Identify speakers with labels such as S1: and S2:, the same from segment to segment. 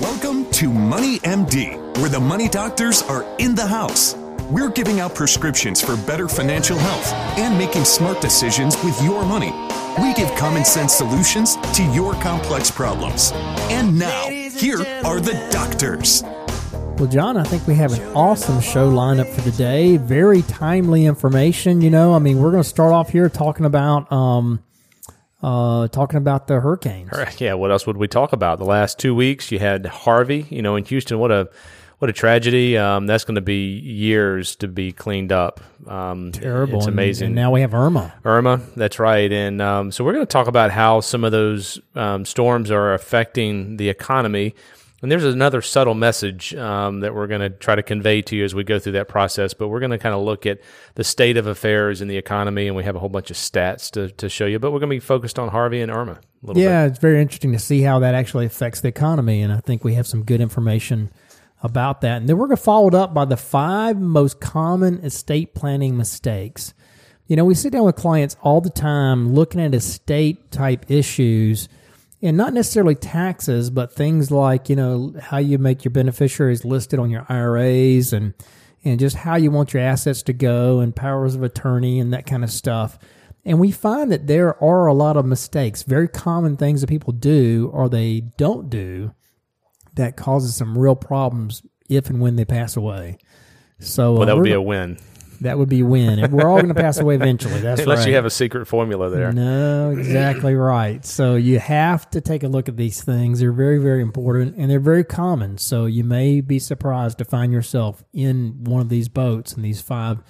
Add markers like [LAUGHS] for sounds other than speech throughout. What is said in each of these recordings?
S1: Welcome to Money MD, where the money doctors are in the house. We're giving out prescriptions for better financial health and making smart decisions with your money. We give common sense solutions to your complex problems. And now, here are the doctors.
S2: Well, John, I think we have an awesome show lineup for today. Very timely information. You know, I mean, we're going to start off here talking about um, uh, talking about the hurricanes.
S3: Yeah, what else would we talk about? The last two weeks, you had Harvey. You know, in Houston, what a what a tragedy. Um, that's going to be years to be cleaned up. Um,
S2: Terrible.
S3: It's amazing.
S2: And now we have Irma.
S3: Irma, that's right. And um, so we're going to talk about how some of those um, storms are affecting the economy. And there's another subtle message um, that we're going to try to convey to you as we go through that process. But we're going to kind of look at the state of affairs in the economy, and we have a whole bunch of stats to, to show you. But we're going to be focused on Harvey and Irma a little bit.
S2: Yeah, it's very interesting to see how that actually affects the economy, and I think we have some good information about that. And then we're going to follow it up by the five most common estate planning mistakes. You know, we sit down with clients all the time looking at estate type issues, and not necessarily taxes, but things like you know how you make your beneficiaries listed on your IRAs and and just how you want your assets to go and powers of attorney and that kind of stuff. And we find that there are a lot of mistakes, very common things that people do or they don't do that causes some real problems if and when they pass away. So
S3: Well, that would be a win.
S2: That would be win. And we're all going to pass away eventually. That's
S3: Unless
S2: right.
S3: you have a secret formula there.
S2: No, exactly right. So you have to take a look at these things. They're very, very important and they're very common. So you may be surprised to find yourself in one of these boats and these five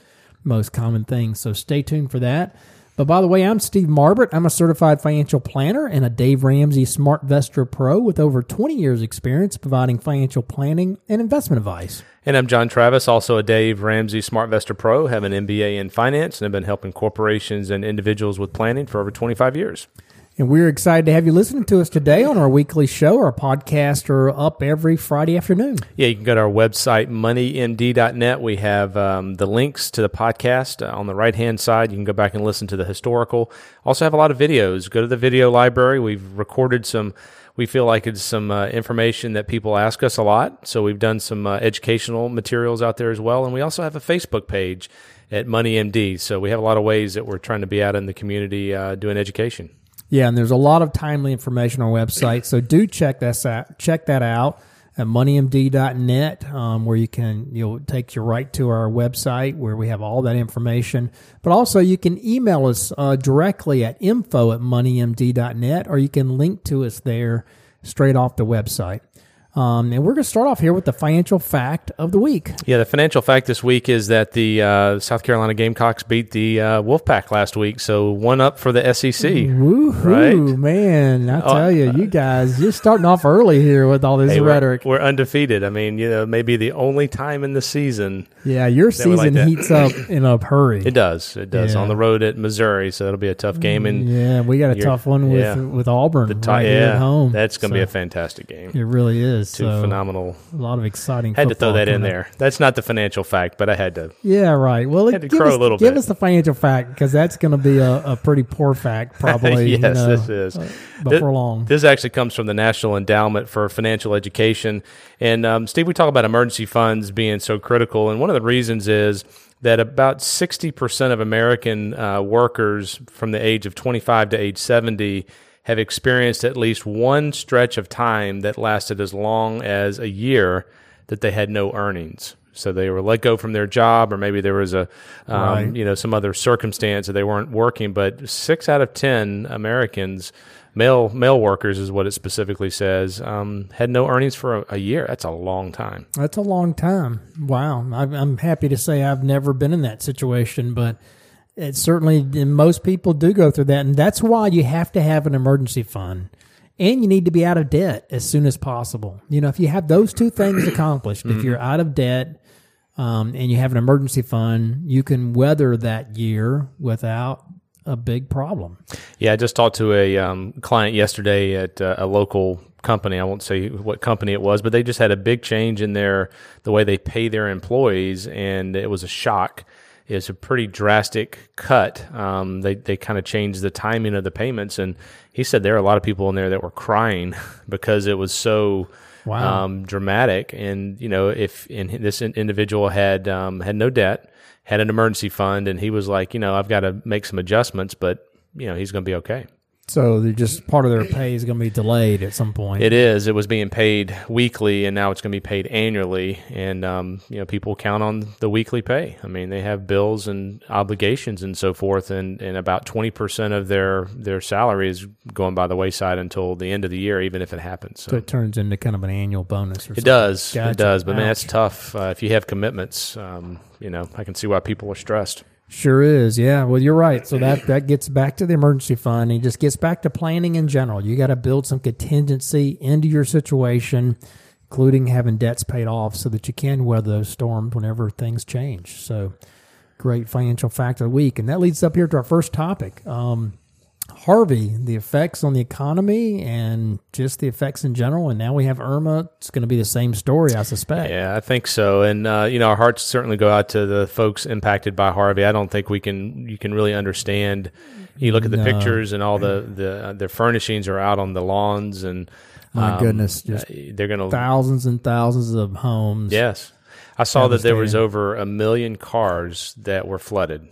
S2: most common things. So stay tuned for that. But by the way, I'm Steve Marbert. I'm a certified financial planner and a Dave Ramsey SmartVestor Pro with over 20 years experience providing financial planning and investment advice.
S3: And I'm John Travis, also a Dave Ramsey SmartVestor Pro, have an MBA in finance, and have been helping corporations and individuals with planning for over 25 years.
S2: And we're excited to have you listening to us today on our weekly show. Our podcasts are up every Friday afternoon.
S3: Yeah, you can go to our website, moneymd.net. We have um, the links to the podcast uh, on the right hand side. You can go back and listen to the historical. Also, have a lot of videos. Go to the video library. We've recorded some. We feel like it's some uh, information that people ask us a lot. So we've done some uh, educational materials out there as well. And we also have a Facebook page at MoneyMD. So we have a lot of ways that we're trying to be out in the community uh, doing education.
S2: Yeah, and there's a lot of timely information on our website. So do check that out. Check that out at moneymd.net, um, where you can you'll take you right to our website where we have all that information. But also you can email us uh, directly at info at moneymd.net, or you can link to us there straight off the website. Um, and we're going to start off here with the financial fact of the week.
S3: Yeah, the financial fact this week is that the uh, South Carolina Gamecocks beat the uh, Wolfpack last week, so one up for the SEC.
S2: Woohoo,
S3: Right?
S2: man! I
S3: Oh,
S2: tell you, you guys, you're starting off early here with all this
S3: Hey, we're,
S2: rhetoric.
S3: we're undefeated. I mean, you know, maybe the only time in the season
S2: Yeah, your
S3: we like
S2: season heats up [CLEARS THROAT] in a hurry.
S3: it does. It does
S2: Yeah.
S3: on the road at Missouri, so it'll be a tough game. And
S2: yeah, we got a tough one with
S3: yeah.
S2: with Auburn
S3: the ti-
S2: right here
S3: yeah,
S2: at home.
S3: that's going to be a fantastic game.
S2: It really is.
S3: Two
S2: so
S3: phenomenal.
S2: A lot of exciting.
S3: Had to throw that in
S2: up.
S3: there. That's not the financial fact, but I had to.
S2: Yeah, right. Well,
S3: Had to
S2: give,
S3: crow
S2: us,
S3: a little
S2: give
S3: bit.
S2: us the financial fact because that's going to be a, a pretty poor fact, [LAUGHS] probably. you
S3: yes,
S2: know,
S3: this is.
S2: uh, before long.
S3: This actually comes from the National Endowment for Financial Education. And um, Steve, we talk about emergency funds being so critical, and one of the reasons is that about 60% of American uh, workers from the age of 25 to age 70 have experienced at least one stretch of time that lasted as long as a year that they had no earnings. So they were let go from their job, or maybe there was a, um,
S2: Right.
S3: you know, some other circumstance that they weren't working. But six out of ten Americans, male male workers, is what it specifically says, um, had no earnings for a, a year. That's a long time.
S2: That's a long time. Wow. I'm, I'm happy to say I've never been in that situation, but it certainly, most people do go through that. And that's why you have to have an emergency fund and you need to be out of debt as soon as possible. You know, if you have those two things [COUGHS] accomplished, if you're out of debt, um, and you have an emergency fund, you can weather that year without a big problem.
S3: Yeah, I just talked to a um, client yesterday at uh, a local company. I won't say what company it was, but they just had a big change in their the way they pay their employees, and it was a shock. It's a pretty drastic cut. Um, they they kind of changed the timing of the payments, and he said there are a lot of people in there that were crying [LAUGHS] because it was so
S2: Wow.
S3: um, dramatic. And you know, if in, this individual had um, had no debt, had an emergency fund, and he was like, you know, I've got to make some adjustments, but you know, he's going to be okay.
S2: So they're just part of their pay is going to be delayed at some point.
S3: It is. It was being paid weekly, and now it's going to be paid annually. And um, you know, people count on the weekly pay. I mean, they have bills and obligations and so forth, and, and about twenty percent of their their salary is going by the wayside until the end of the year, even if it happens. So
S2: so it turns into kind of an annual bonus. Or
S3: it does.
S2: Gotcha.
S3: It does. But man,
S2: Ouch.
S3: that's tough. Uh, if you have commitments, um, you know, I can see why people are stressed.
S2: Sure is. Yeah. Well, you're right. So that that gets back to the emergency fund. And just gets back to planning in general. You got to build some contingency into your situation, including having debts paid off, so that you can weather those storms whenever things change. So, great financial fact of the week, and that leads up here to our first topic. Um, Harvey, the effects on the economy and just the effects in general. And now we have Irma. It's going to be the same story, I suspect.
S3: Yeah, I think so. And uh, you know, our hearts certainly go out to the folks impacted by Harvey. I don't think we can you can really understand. You look at the
S2: No.
S3: pictures and all the the uh, their furnishings are out on the lawns and
S2: My
S3: um,
S2: goodness, just
S3: uh, they're going to
S2: thousands and thousands of homes.
S3: yes. I saw that there was over a million cars that were flooded.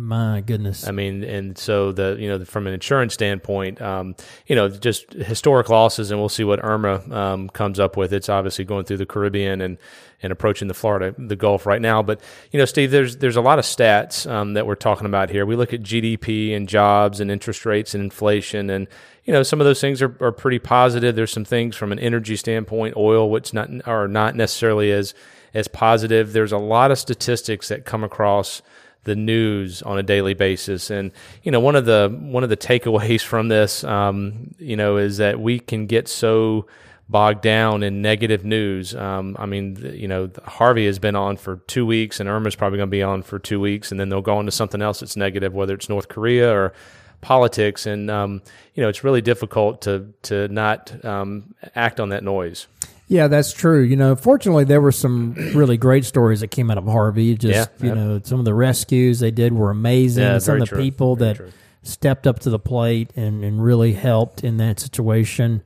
S2: My goodness.
S3: I mean, and so the you know from an insurance standpoint, um, you know, just historic losses, and we'll see what Irma um, comes up with. It's obviously going through the Caribbean and and approaching the Florida, the Gulf right now. But you know, Steve, there's there's a lot of stats um, that we're talking about here. We look at GDP and jobs and interest rates and inflation, and you know, some of those things are, are pretty positive. There's some things from an energy standpoint, oil, which not are not necessarily as as positive. There's a lot of statistics that come across the news on a daily basis. And you know, one of the one of the takeaways from this, um, you know, is that we can get so bogged down in negative news. Um, I mean, you know, Harvey has been on for two weeks, and Irma's probably going to be on for two weeks, and then they'll go on to something else that's negative, whether it's North Korea or politics. And um, you know, it's really difficult to to not um, act on that noise.
S2: Yeah, that's true. You know, fortunately, there were some really great stories that came out of Harvey. Just
S3: Yeah,
S2: you know, some of the rescues they did were amazing.
S3: Yeah,
S2: some of the
S3: true.
S2: people
S3: Very
S2: that
S3: true.
S2: stepped up to the plate and, and really helped in that situation.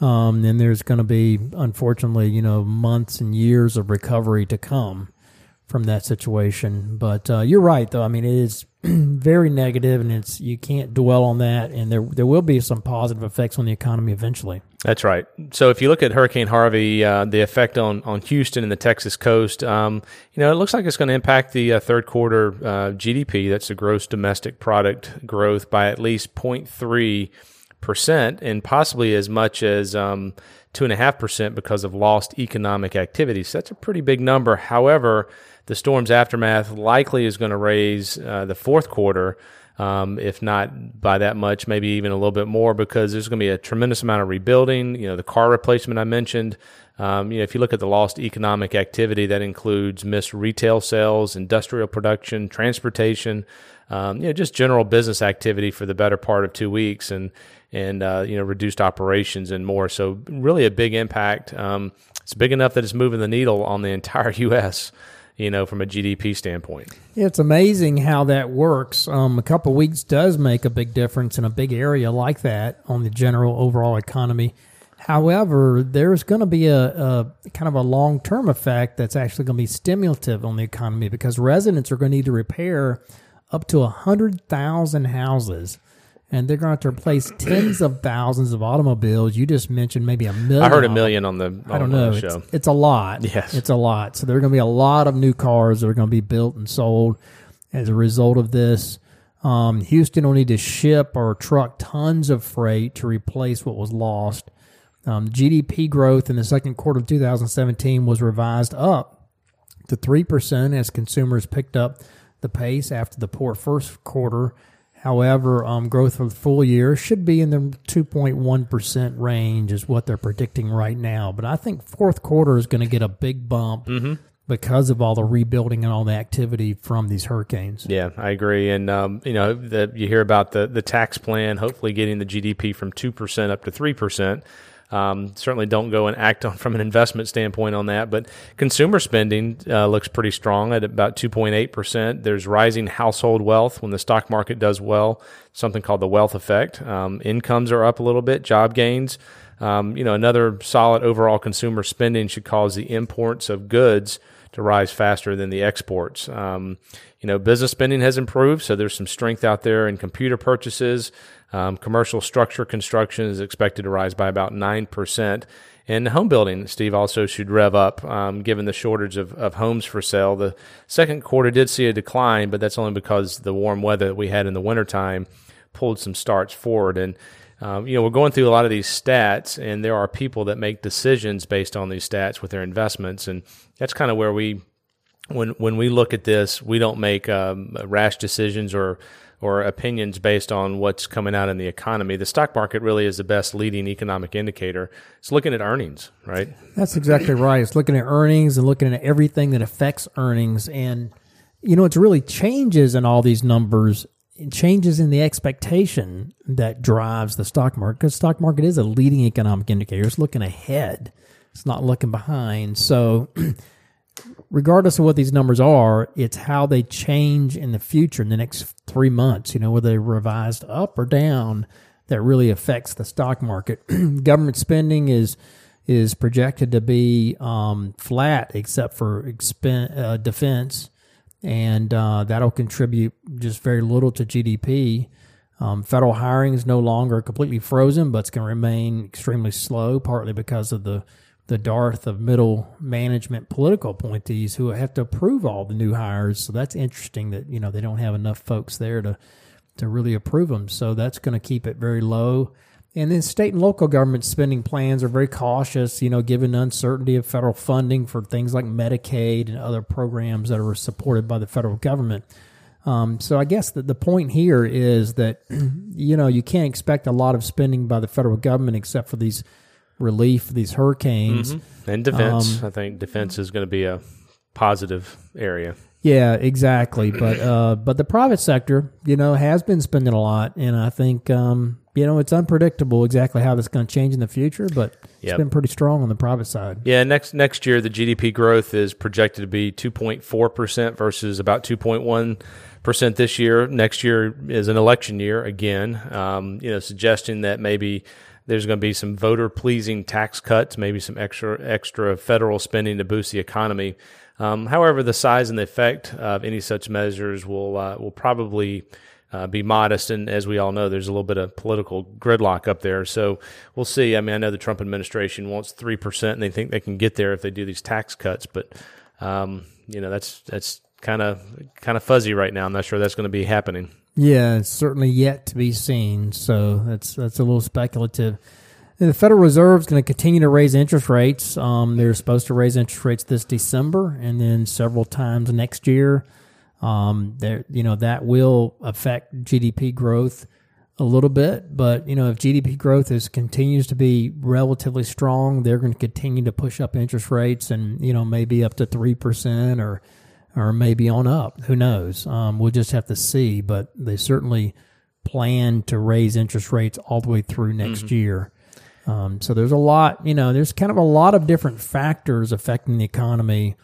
S2: Um, and there's going to be, unfortunately, you know, months and years of recovery to come from that situation. But uh, you're right, though. I mean, it is [CLEARS THROAT] very negative, and it's you can't dwell on that. And there there will be some positive effects on the economy eventually.
S3: That's right. So if you look at Hurricane Harvey, uh, the effect on, on Houston and the Texas coast, um, you know, it looks like it's going to impact the uh, third quarter uh, GDP. That's the gross domestic product growth by at least 0.3 percent, and possibly as much as um, two and a half percent because of lost economic activity. So that's a pretty big number. However, the storm's aftermath likely is going to raise uh, the fourth quarter um, if not by that much, maybe even a little bit more, because there's going to be a tremendous amount of rebuilding. You know, the car replacement I mentioned. Um, you know, if you look at the lost economic activity, that includes missed retail sales, industrial production, transportation, um, you know, just general business activity for the better part of two weeks, and and uh, you know, reduced operations and more. So really a big impact. Um, it's big enough that it's moving the needle on the entire [LAUGHS] U.S. You know, from a GDP standpoint.
S2: It's amazing how that works. Um, a couple weeks does make a big difference in a big area like that on the general overall economy. However, there's going to be a, a kind of a long term effect that's actually going to be stimulative on the economy because residents are going to need to repair up to 100,000 houses. And they're going to have to replace tens of thousands of automobiles. You just mentioned maybe a million.
S3: I heard a million on the on,
S2: I don't know.
S3: the
S2: It's, it's a lot.
S3: Yes.
S2: It's a lot. So there are going to be a lot of new cars that are going to be built and sold as a result of this. Um, Houston will need to ship or truck tons of freight to replace what was lost. Um, GDP growth in the second quarter of 2017 was revised up to 3% as consumers picked up the pace after the poor first quarter. However, um, growth for the full year should be in the 2.1% range, is what they're predicting right now. But I think fourth quarter is going to get a big bump because of all the rebuilding and all the activity from these hurricanes.
S3: Yeah, I agree. And um, you know, the, you hear about the the tax plan, hopefully getting the GDP from two percent up to three percent. Um, certainly, don't go and act [LAUGHS] on from an investment standpoint on that. But consumer spending uh, looks pretty strong at about two point eight percent. There's rising household wealth when the stock market does well. Something called the wealth effect. Um, incomes are up a little bit. Job gains. um, you know, another solid overall consumer spending should cause the imports of goods to rise faster than the exports. Um, you know, business spending has improved, so there's some strength out there in computer purchases. Um, commercial structure construction is expected to rise by about 9%. And home building, Steve, also should rev up um, given the shortage of, of homes for sale. The second quarter did see a decline, but that's only because the warm weather that we had in the wintertime pulled some starts forward. And, um, you know, we're going through a lot of these stats, and there are people that make decisions based on these stats with their investments. And that's kind of where we, when, when we look at this, we don't make um, rash decisions or or opinions based on what's coming out in the economy. The stock market really is the best leading economic indicator. It's looking at earnings, right?
S2: That's exactly right. It's looking at earnings and looking at everything that affects earnings. And, you know, it's really changes in all these numbers, changes in the expectation that drives the stock market because stock market is a leading economic indicator. It's looking ahead. It's not looking behind. So [CLEARS THROAT] regardless of what these numbers are, it's how they change in the future in the next three months. You know, whether they revised up or down, that really affects the stock market. [CLEARS THROAT] Government spending is is projected to be um, flat except for expen- uh, defense, and uh, that'll contribute just very little to GDP. Um, federal hiring is no longer completely frozen, but it's going to remain extremely slow, partly because of the the dearth of middle management political appointees who have to approve all the new hires. So that's interesting that you know they don't have enough folks there to to really approve them. So that's going to keep it very low. And then state and local government spending plans are very cautious, you know, given the uncertainty of federal funding for things like Medicaid and other programs that are supported by the federal government. Um, so I guess that the point here is that, [CLEARS THROAT] you know, you can't expect a lot of spending by the federal government except for these relief these hurricanes
S3: mm-hmm. and defense. Um, I think defense is going to be a positive area.
S2: Yeah, exactly. But [CLEARS THROAT] uh, but the private sector, you know, has been spending a lot, and I think um, you know it's unpredictable exactly how that's going to change in the future. But it's yep. been pretty strong on the private side.
S3: Yeah, next next year the GDP growth is projected to be two point four percent versus about two point one percent this year. Next year is an election year again. Um, you know, suggesting that maybe there's going to be some voter pleasing tax cuts, maybe some extra extra federal spending to boost the economy. Um, however, the size and the effect of any such measures will uh, will probably uh, be modest. And as we all know, there's a little bit of political gridlock up there. So we'll see. I mean, I know the Trump administration wants three percent, and they think they can get there if they do these tax cuts. But um, you know, that's that's kind of kind of fuzzy right now. I'm not sure that's going to be happening.
S2: Yeah, it's certainly yet to be seen. So that's that's a little speculative. And the Federal Reserve is going to continue to raise interest rates. Um, they're supposed to raise interest rates this December and then several times next year. Um, there, you know, that will affect GDP growth a little bit. But you know, if GDP growth is continues to be relatively strong, they're going to continue to push up interest rates, and you know, maybe up to three percent or or maybe on up. Who knows? Um, we'll just have to see. But they certainly plan to raise interest rates all the way through next mm-hmm. year. Um, so there's a lot, you know, there's kind of a lot of different factors affecting the economy.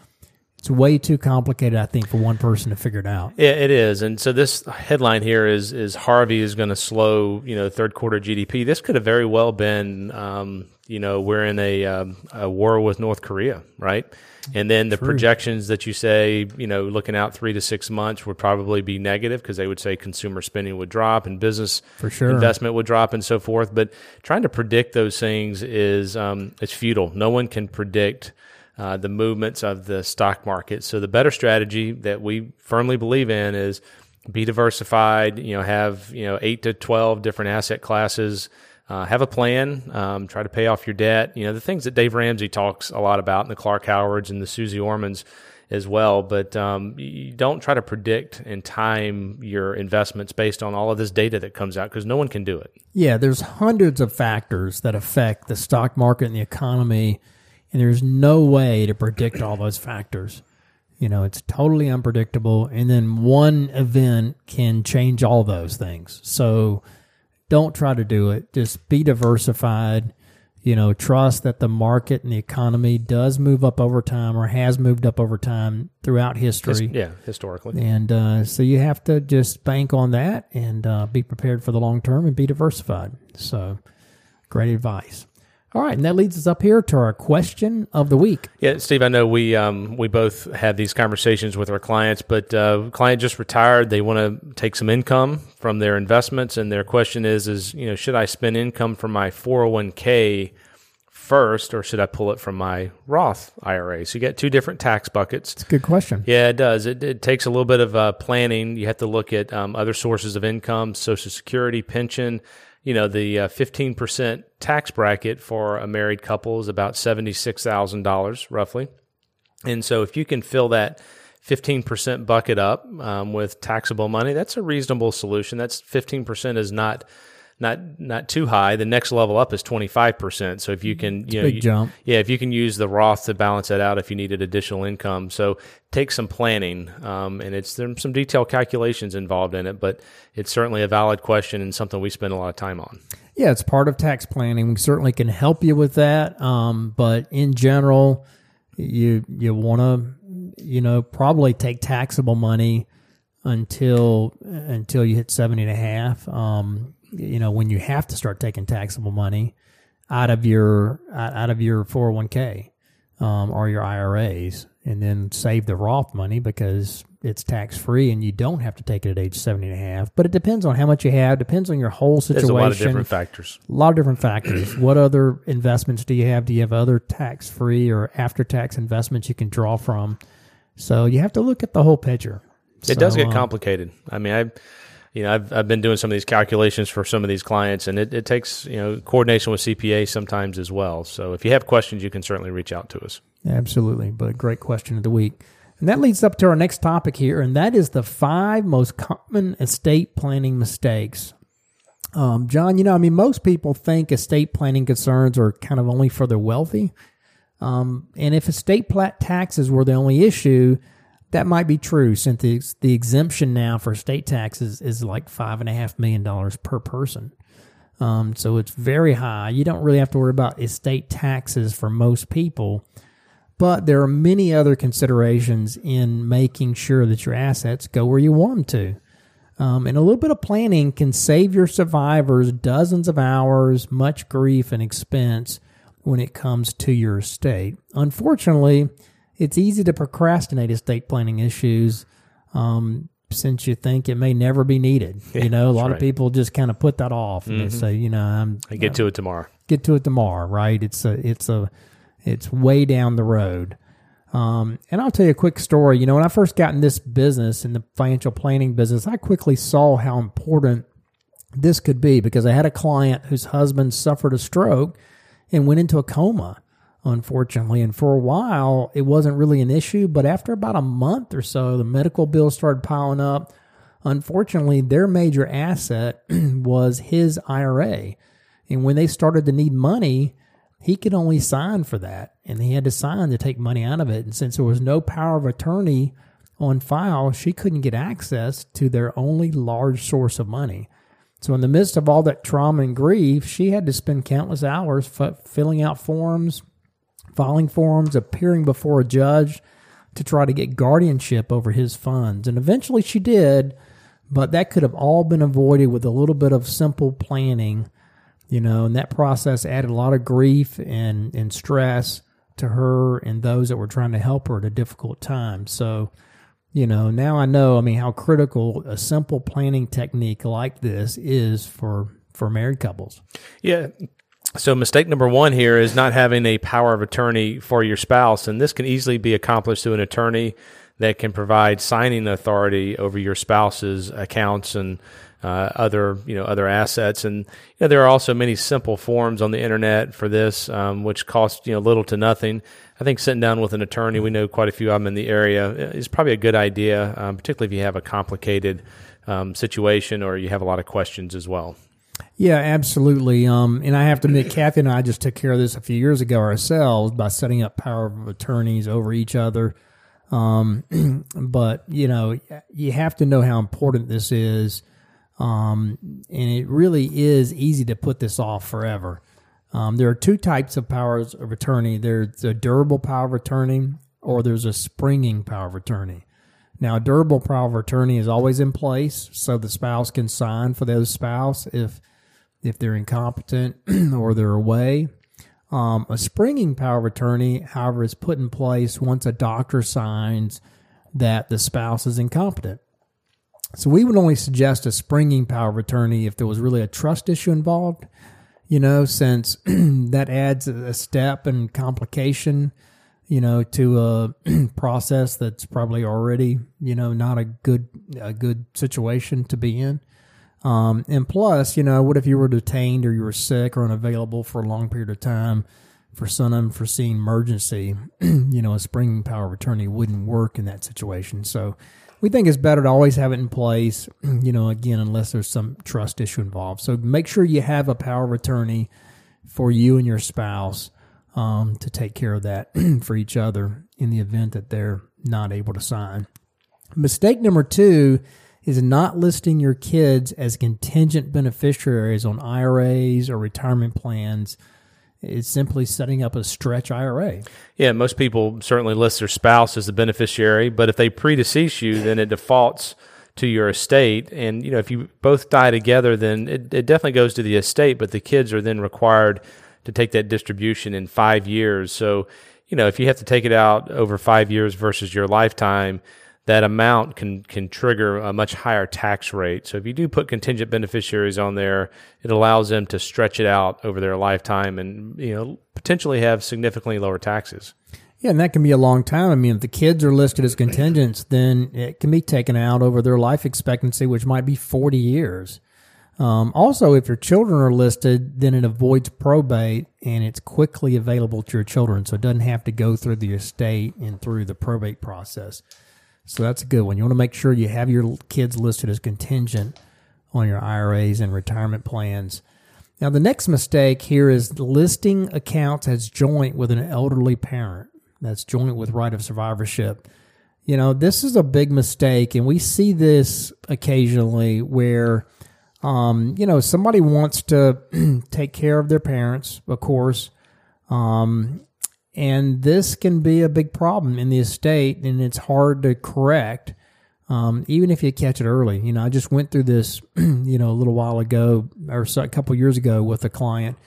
S2: It's way too complicated, I think, for one person to figure it out.
S3: Yeah, it is. And so this headline here is is Harvey is going to slow, you know, third quarter GDP. This could have very well been, um, you know, we're in a, um, a war with North Korea, right? And then the True. projections that you say, you know, looking out three to six months would probably be negative because they would say consumer spending would drop and business
S2: for sure
S3: investment would drop and so forth. But trying to predict those things is um, it's futile. No one can predict. Uh, the movements of the stock market. So the better strategy that we firmly believe in is be diversified. You know, have you know eight to twelve different asset classes uh, have a plan. Um, try to pay off your debt. You know the things that Dave Ramsey talks a lot about, and the Clark Howards and the Susie Ormans as well. But um, you don't try to predict and time your investments based on all of this data that comes out because no one can do it.
S2: Yeah, there's hundreds of factors that affect the stock market and the economy, and there's no way to predict all those factors. You know, it's totally unpredictable, and then one event can change all those things. So don't try to do it. Just be diversified. You know, trust that the market and the economy does move up over time or has moved up over time throughout history.
S3: His, yeah, historically.
S2: And uh, so you have to just bank on that and uh, be prepared for the long term and be diversified. So, great advice. All right, and that leads us up here to our question of the week.
S3: Yeah, Steve, I know we um, we both have these conversations with our clients, but uh, client just retired. They want to take some income from their investments, and their question is: is you know should I spend income from my four hundred one k first, or should I pull it from my Roth IRA? So you get two different tax buckets.
S2: It's a good question.
S3: Yeah, it does. It, it takes a little bit of uh, planning. You have to look at um, other sources of income, Social Security, pension you know, the uh, 15% tax bracket for a married couple is about $76,000 roughly. And so if you can fill that 15% bucket up um, with taxable money, that's a reasonable solution. That's 15% is not not not too high. The next level up is twenty five percent. So if you can, you know,
S2: big
S3: you,
S2: jump.
S3: yeah, if you can use the Roth to balance that out, if you needed additional income, so take some planning, um, and it's there's some detailed calculations involved in it, but it's certainly a valid question and something we spend a lot of time on.
S2: Yeah, it's part of tax planning. We certainly can help you with that, um, but in general, you you want to, you know, probably take taxable money until until you hit 70 and a half. Um, you know, when you have to start taking taxable money out of your out of your 401k um, or your IRAs, and then save the Roth money because it's tax free and you don't have to take it at age 70 and a half. But it depends on how much you have, depends on your whole situation.
S3: There's a lot of different factors.
S2: A lot of different factors. what other investments do you have? Do you have other tax free or after tax investments you can draw from? So you have to look at the whole picture.
S3: It
S2: so,
S3: does get
S2: um,
S3: complicated. I mean, I you know, I've, I've been doing some of these calculations for some of these clients, and it, it takes you know coordination with CPA sometimes as well. So if you have questions, you can certainly reach out to us.
S2: Absolutely, but great question of the week. And that leads up to our next topic here, and that is the five most common estate planning mistakes. Um, John, you know, I mean, most people think estate planning concerns are kind of only for the wealthy. Um, and if estate plat taxes were the only issue, that might be true since the, the exemption now for state taxes is like five and a half million dollars per person. Um, so it's very high. You don't really have to worry about estate taxes for most people, but there are many other considerations in making sure that your assets go where you want them to. Um, and a little bit of planning can save your survivors dozens of hours, much grief and expense when it comes to your estate. Unfortunately, it's easy to procrastinate estate planning issues um, since you think it may never be needed. [LAUGHS]
S3: Yeah,
S2: you know, a lot
S3: that's
S2: of people just kind of put that off and
S3: Mhm.
S2: they say, you know, I'm
S3: I get to it tomorrow.
S2: get to it tomorrow, right? It's a, it's a, it's way down the road. Um, and I'll tell you a quick story. You know, when I first got in this business, in the financial planning business, I quickly saw how important this could be because I had a client whose husband suffered a stroke and went into a coma, unfortunately. And for a while, it wasn't really an issue. But after about a month or so, the medical bills started piling up. Unfortunately, their major asset [CLEARS THROAT] was his IRA. And when they started to need money, he could only sign for that. And he had to sign to take money out of it. And since there was no power of attorney on file, she couldn't get access to their only large source of money. So, in the midst of all that trauma and grief, she had to spend countless hours f- filling out forms, filing forms, appearing before a judge to try to get guardianship over his funds. And eventually she did, but that could have all been avoided with a little bit of simple planning, you know, and that process added a lot of grief and, and stress to her and those that were trying to help her at a difficult time. So, you know, now I know, I mean, how critical a simple planning technique like this is for for married couples.
S3: Yeah. So mistake number one here is not having a power of attorney for your spouse, and this can easily be accomplished through an attorney that can provide signing authority over your spouse's accounts and uh, other you know other assets. And you know, there are also many simple forms on the internet for this, um, which cost you know little to nothing. I think sitting down with an attorney, we know quite a few of them in the area, is probably a good idea, um, particularly if you have a complicated um, situation or you have a lot of questions as well.
S2: Yeah, absolutely. Um, and I have to admit, Kathy and I just took care of this a few years ago ourselves by setting up power of attorneys over each other. Um, [CLEARS THROAT] but you know, you have to know how important this is. Um, and it really is easy to put this off forever. Um, there are two types of powers of attorney. There's a durable power of attorney, or there's a springing power of attorney. Now, a durable power of attorney is always in place, so the spouse can sign for the other spouse if if they're incompetent [CLEARS THROAT] or they're away. Um, a springing power of attorney, however, is put in place once a doctor signs that the spouse is incompetent. So we would only suggest a springing power of attorney if there was really a trust issue involved, you know, since [CLEARS THROAT] that adds a step and complication, you know, to a [CLEARS THROAT] process that's probably already, you know, not a good a good situation to be in. Um, and plus, you know, what if you were detained or you were sick or unavailable for a long period of time for some unforeseen emergency? [CLEARS THROAT] you know, a springing power of attorney wouldn't work in that situation. So we think it's better to always have it in place, [CLEARS THROAT] you know, again, unless there's some trust issue involved. So make sure you have a power of attorney for you and your spouse um, to take care of that [CLEARS THROAT] for each other in the event that they're not able to sign. Mistake number two is not listing your kids as contingent beneficiaries on IRAs or retirement plans. It's simply setting up a stretch IRA.
S3: Yeah, most people certainly list their spouse as the beneficiary, but if they predecease you, then it defaults to your estate. And you know, if you both die together, then it, it definitely goes to the estate, but the kids are then required to take that distribution in five years. So, you know, if you have to take it out over five years versus your lifetime, that amount can can trigger a much higher tax rate. So if you do put contingent beneficiaries on there, it allows them to stretch it out over their lifetime and you know potentially have significantly lower taxes.
S2: Yeah, and that can be a long time. I mean, if the kids are listed as contingents, then it can be taken out over their life expectancy, which might be 40 years. Um, also, if your children are listed, then it avoids probate and it's quickly available to your children. So it doesn't have to go through the estate and through the probate process. So that's a good one. You want to make sure you have your kids listed as contingent on your IRAs and retirement plans. Now, the next mistake here is listing accounts as joint with an elderly parent. That's joint with right of survivorship. You know, this is a big mistake, and we see this occasionally where, um, you know, somebody wants to [CLEARS THROAT] take care of their parents, of course, um, and this can be a big problem in the estate, and it's hard to correct, um, even if you catch it early. You know, I just went through this, [CLEARS THROAT] you know, a little while ago or a couple years ago with a client,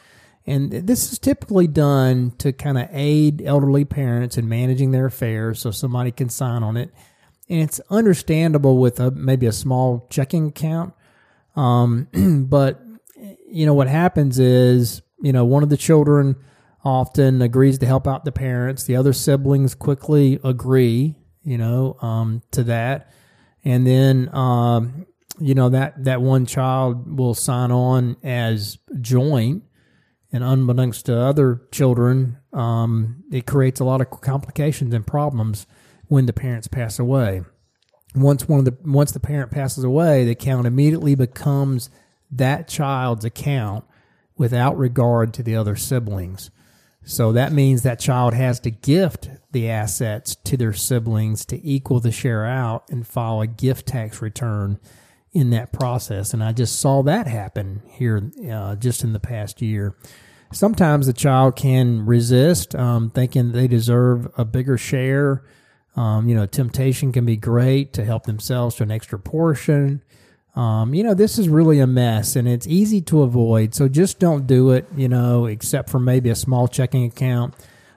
S2: and this is typically done to kind of aid elderly parents in managing their affairs, so somebody can sign on it. And it's understandable with a, maybe a small checking account, um, [CLEARS THROAT] but you know what happens is, you know, one of the children often agrees to help out the parents. The other siblings quickly agree, you know, um, to that. And then, um, you know, that, that one child will sign on as joint. And unbeknownst to other children, um, it creates a lot of complications and problems when the parents pass away. Once one of the once the parent passes away, the account immediately becomes that child's account without regard to the other siblings. So that means that child has to gift the assets to their siblings to equal the share out and file a gift tax return in that process. And I just saw that happen here uh, just in the past year. Sometimes the child can resist, um, thinking they deserve a bigger share. Um, you know, temptation can be great to help themselves to an extra portion. Um, you know, this is really a mess and it's easy to avoid. So just don't do it, you know, except for maybe a small checking account.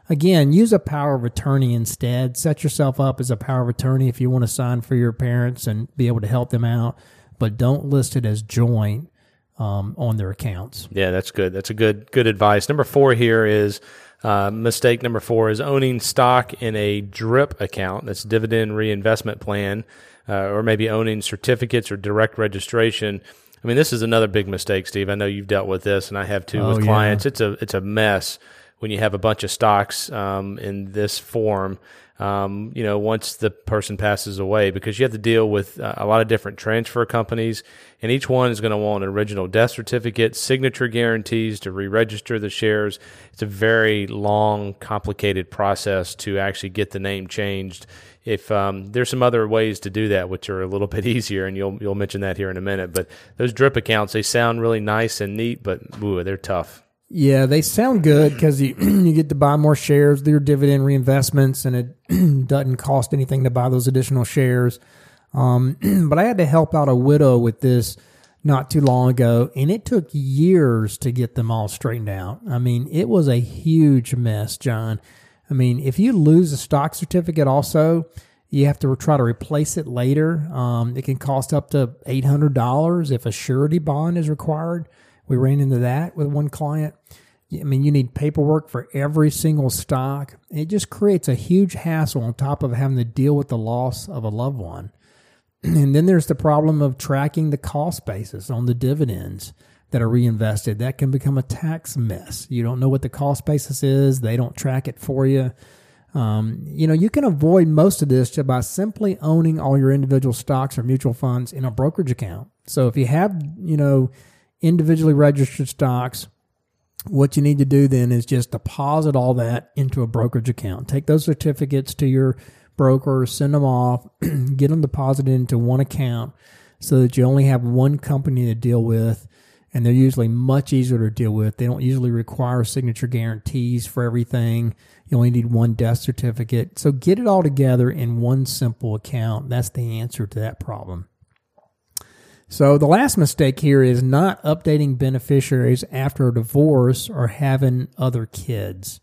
S2: Again, use a power of attorney instead. Set yourself up as a power of attorney if you want to sign for your parents and be able to help them out, but don't list it as joint um, on their accounts.
S3: Yeah, that's good. That's a good good advice. Number four here is uh, mistake number four is owning stock in a DRIP account. That's dividend reinvestment plan uh, or maybe owning certificates or direct registration. I mean, this is another big mistake, Steve. I know you've dealt with this, and I have too oh, with clients. Yeah. It's a it's a mess when you have a bunch of stocks um, in this form. Um, you know, once the person passes away, because you have to deal with uh, a lot of different transfer companies, and each one is going to want an original death certificate, signature guarantees to re-register the shares. It's a very long, complicated process to actually get the name changed if um, there's some other ways to do that, which are a little [LAUGHS] bit easier, and you'll you'll mention that here in a minute. But those drip accounts, they sound really nice and neat, but ooh, they're tough.
S2: Yeah, they sound good because you [CLEARS THROAT] you get to buy more shares, do your dividend reinvestments, and it [CLEARS THROAT] doesn't cost anything to buy those additional shares. Um, [CLEARS THROAT] but I had to help out a widow with this not too long ago, and it took years to get them all straightened out. I mean, it was a huge mess, John. I mean, if you lose a stock certificate, also, you have to try to replace it later. Um, it can cost up to $800 if a surety bond is required. We ran into that with one client. I mean, you need paperwork for every single stock. It just creates a huge hassle on top of having to deal with the loss of a loved one. [CLEARS THROAT] And then there's the problem of tracking the cost basis on the dividends that are reinvested. That can become a tax mess. You don't know what the cost basis is, they don't track it for you. Um, you know, you can avoid most of this just by simply owning all your individual stocks or mutual funds in a brokerage account. So if you have, you know, individually registered stocks, what you need to do then is just deposit all that into a brokerage account. Take those certificates to your broker, send them off, [CLEARS THROAT] get them deposited into one account so that you only have one company to deal with. And they're usually much easier to deal with. They don't usually require signature guarantees for everything. You only need one death certificate. So get it all together in one simple account. That's the answer to that problem. So the last mistake here is not updating beneficiaries after a divorce or having other kids.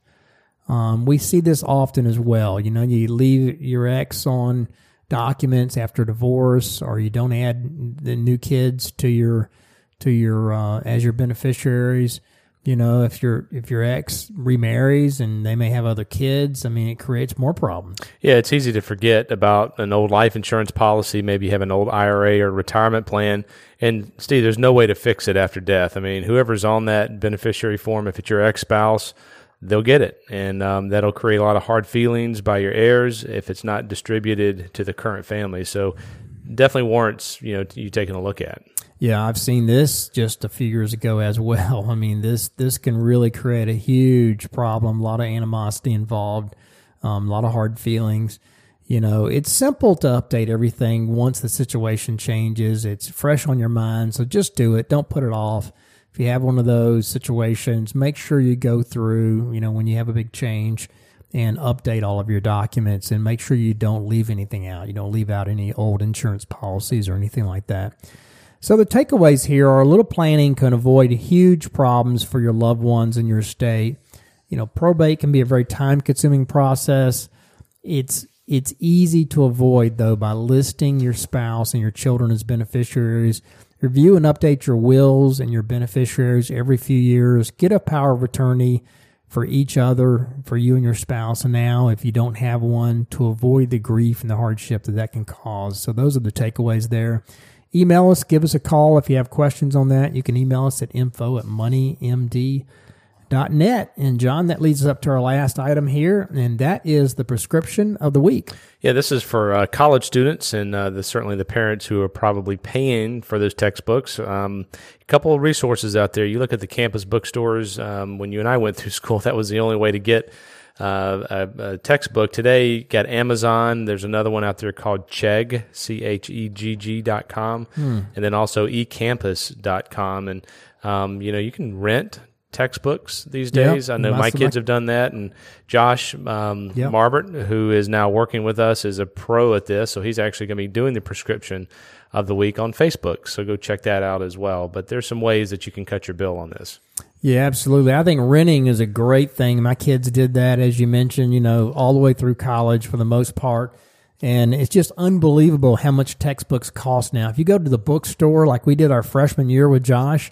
S2: Um, we see this often as well. You know, you leave your ex on documents after divorce, or you don't add the new kids to your to your uh, as your beneficiaries. You know, if your if your ex remarries and they may have other kids, I mean, it creates more problems.
S3: Yeah, it's easy to forget about an old life insurance policy. Maybe you have an old IRA or retirement plan, and Steve, there's no way to fix it after death. I mean, whoever's on that beneficiary form, if it's your ex spouse, they'll get it, and um, that'll create a lot of hard feelings by your heirs if it's not distributed to the current family. So, definitely warrants you know you taking a look at.
S2: Yeah, I've seen this just a few years ago as well. [LAUGHS] I mean, this this can really create a huge problem. A lot of animosity involved, um, a lot of hard feelings. You know, it's simple to update everything once the situation changes. It's fresh on your mind, so just do it. Don't put it off. If you have one of those situations, make sure you go through. You know, when you have a big change and update all of your documents and make sure you don't leave anything out. You don't leave out any old insurance policies or anything like that. So the takeaways here are a little planning can avoid huge problems for your loved ones in your estate. You know, probate can be a very time consuming process. It's it's easy to avoid though by listing your spouse and your children as beneficiaries. Review and update your wills and your beneficiaries every few years. Get a power of attorney for each other, for you and your spouse now, if you don't have one, to avoid the grief and the hardship that that can cause. So those are the takeaways there. Email us, give us a call if you have questions on that. You can email us at info at moneymd.net. And John, that leads us up to our last item here, and that is the prescription of the week.
S3: Yeah, this is for uh, college students and uh, the, certainly the parents who are probably paying for those textbooks. Um, a couple of resources out there. You look at the campus bookstores. Um, when you and I went through [LAUGHS] school, that was the only way to get uh, a, a, textbook. Today, got Amazon. There's another one out there called Chegg, C H E G G dot com, hmm. and then also ecampus dot com. And, um, you know, you can rent textbooks these days. Yep, I know my kids have done that, and Josh um, yep. Marbert, who is now working with us, is a pro at this. So he's actually going to be doing the prescription of the week on Facebook. So go check that out as well. But there's some ways that you can cut your bill on this.
S2: Yeah, absolutely. I think renting is a great thing. My kids did that, as you mentioned, you know, all the way through college for the most part. And it's just unbelievable how much textbooks cost now. If you go to the bookstore, like we did our freshman year with Josh,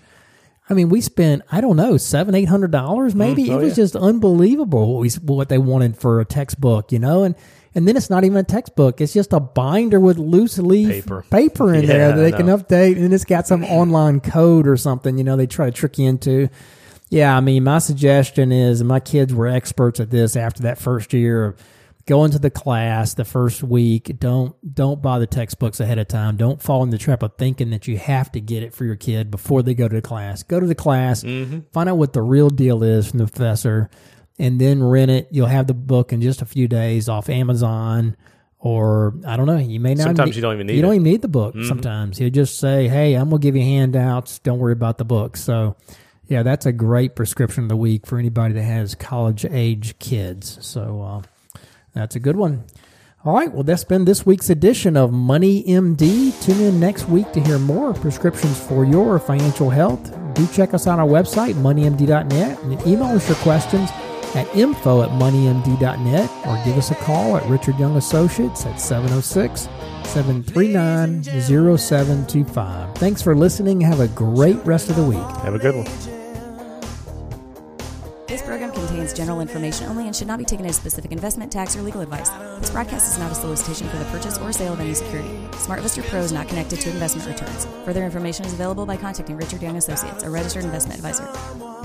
S2: I mean, we spent I don't know seven eight hundred dollars maybe. Mm, oh, it was yeah. just unbelievable what we what they wanted for a textbook, you know. And and then it's not even a textbook; it's just a binder with loose leaf paper, paper in yeah, there that they can update, and it's got some [LAUGHS] online code or something. You know, they try to trick you into. Yeah, I mean, my suggestion is, my kids were experts at this after that first year of going to the class the first week. Don't don't buy the textbooks ahead of time. Don't fall in the trap of thinking that you have to get it for your kid before they go to the class. Go to the class, mm-hmm. find out what the real deal is from the professor, and then rent it. You'll have the book in just a few days off Amazon. Or I don't know. You may not.
S3: Sometimes
S2: need,
S3: you don't even need.
S2: You
S3: it.
S2: don't even need the book. Mm-hmm. Sometimes you'll just say, "Hey, I'm gonna give you handouts. Don't worry about the book." So, yeah, that's a great prescription of the week for anybody that has college age kids. So uh, that's a good one. All right, well, that's been this week's edition of Money MD. Tune in next week to hear more prescriptions for your financial health. Do check us out on our website, moneymd.net, and email us your questions at info at moneymd.net or give us a call at Richard Young Associates at 706 739 0725. Thanks for listening. Have a great rest of the week.
S3: Have a good one.
S4: This program contains general information only and should not be taken as specific investment, tax, or legal advice. This broadcast is not a solicitation for the purchase or sale of any security. SmartVestor Pro is not connected to investment returns. Further information is available by contacting Richard Young Associates, a registered investment advisor.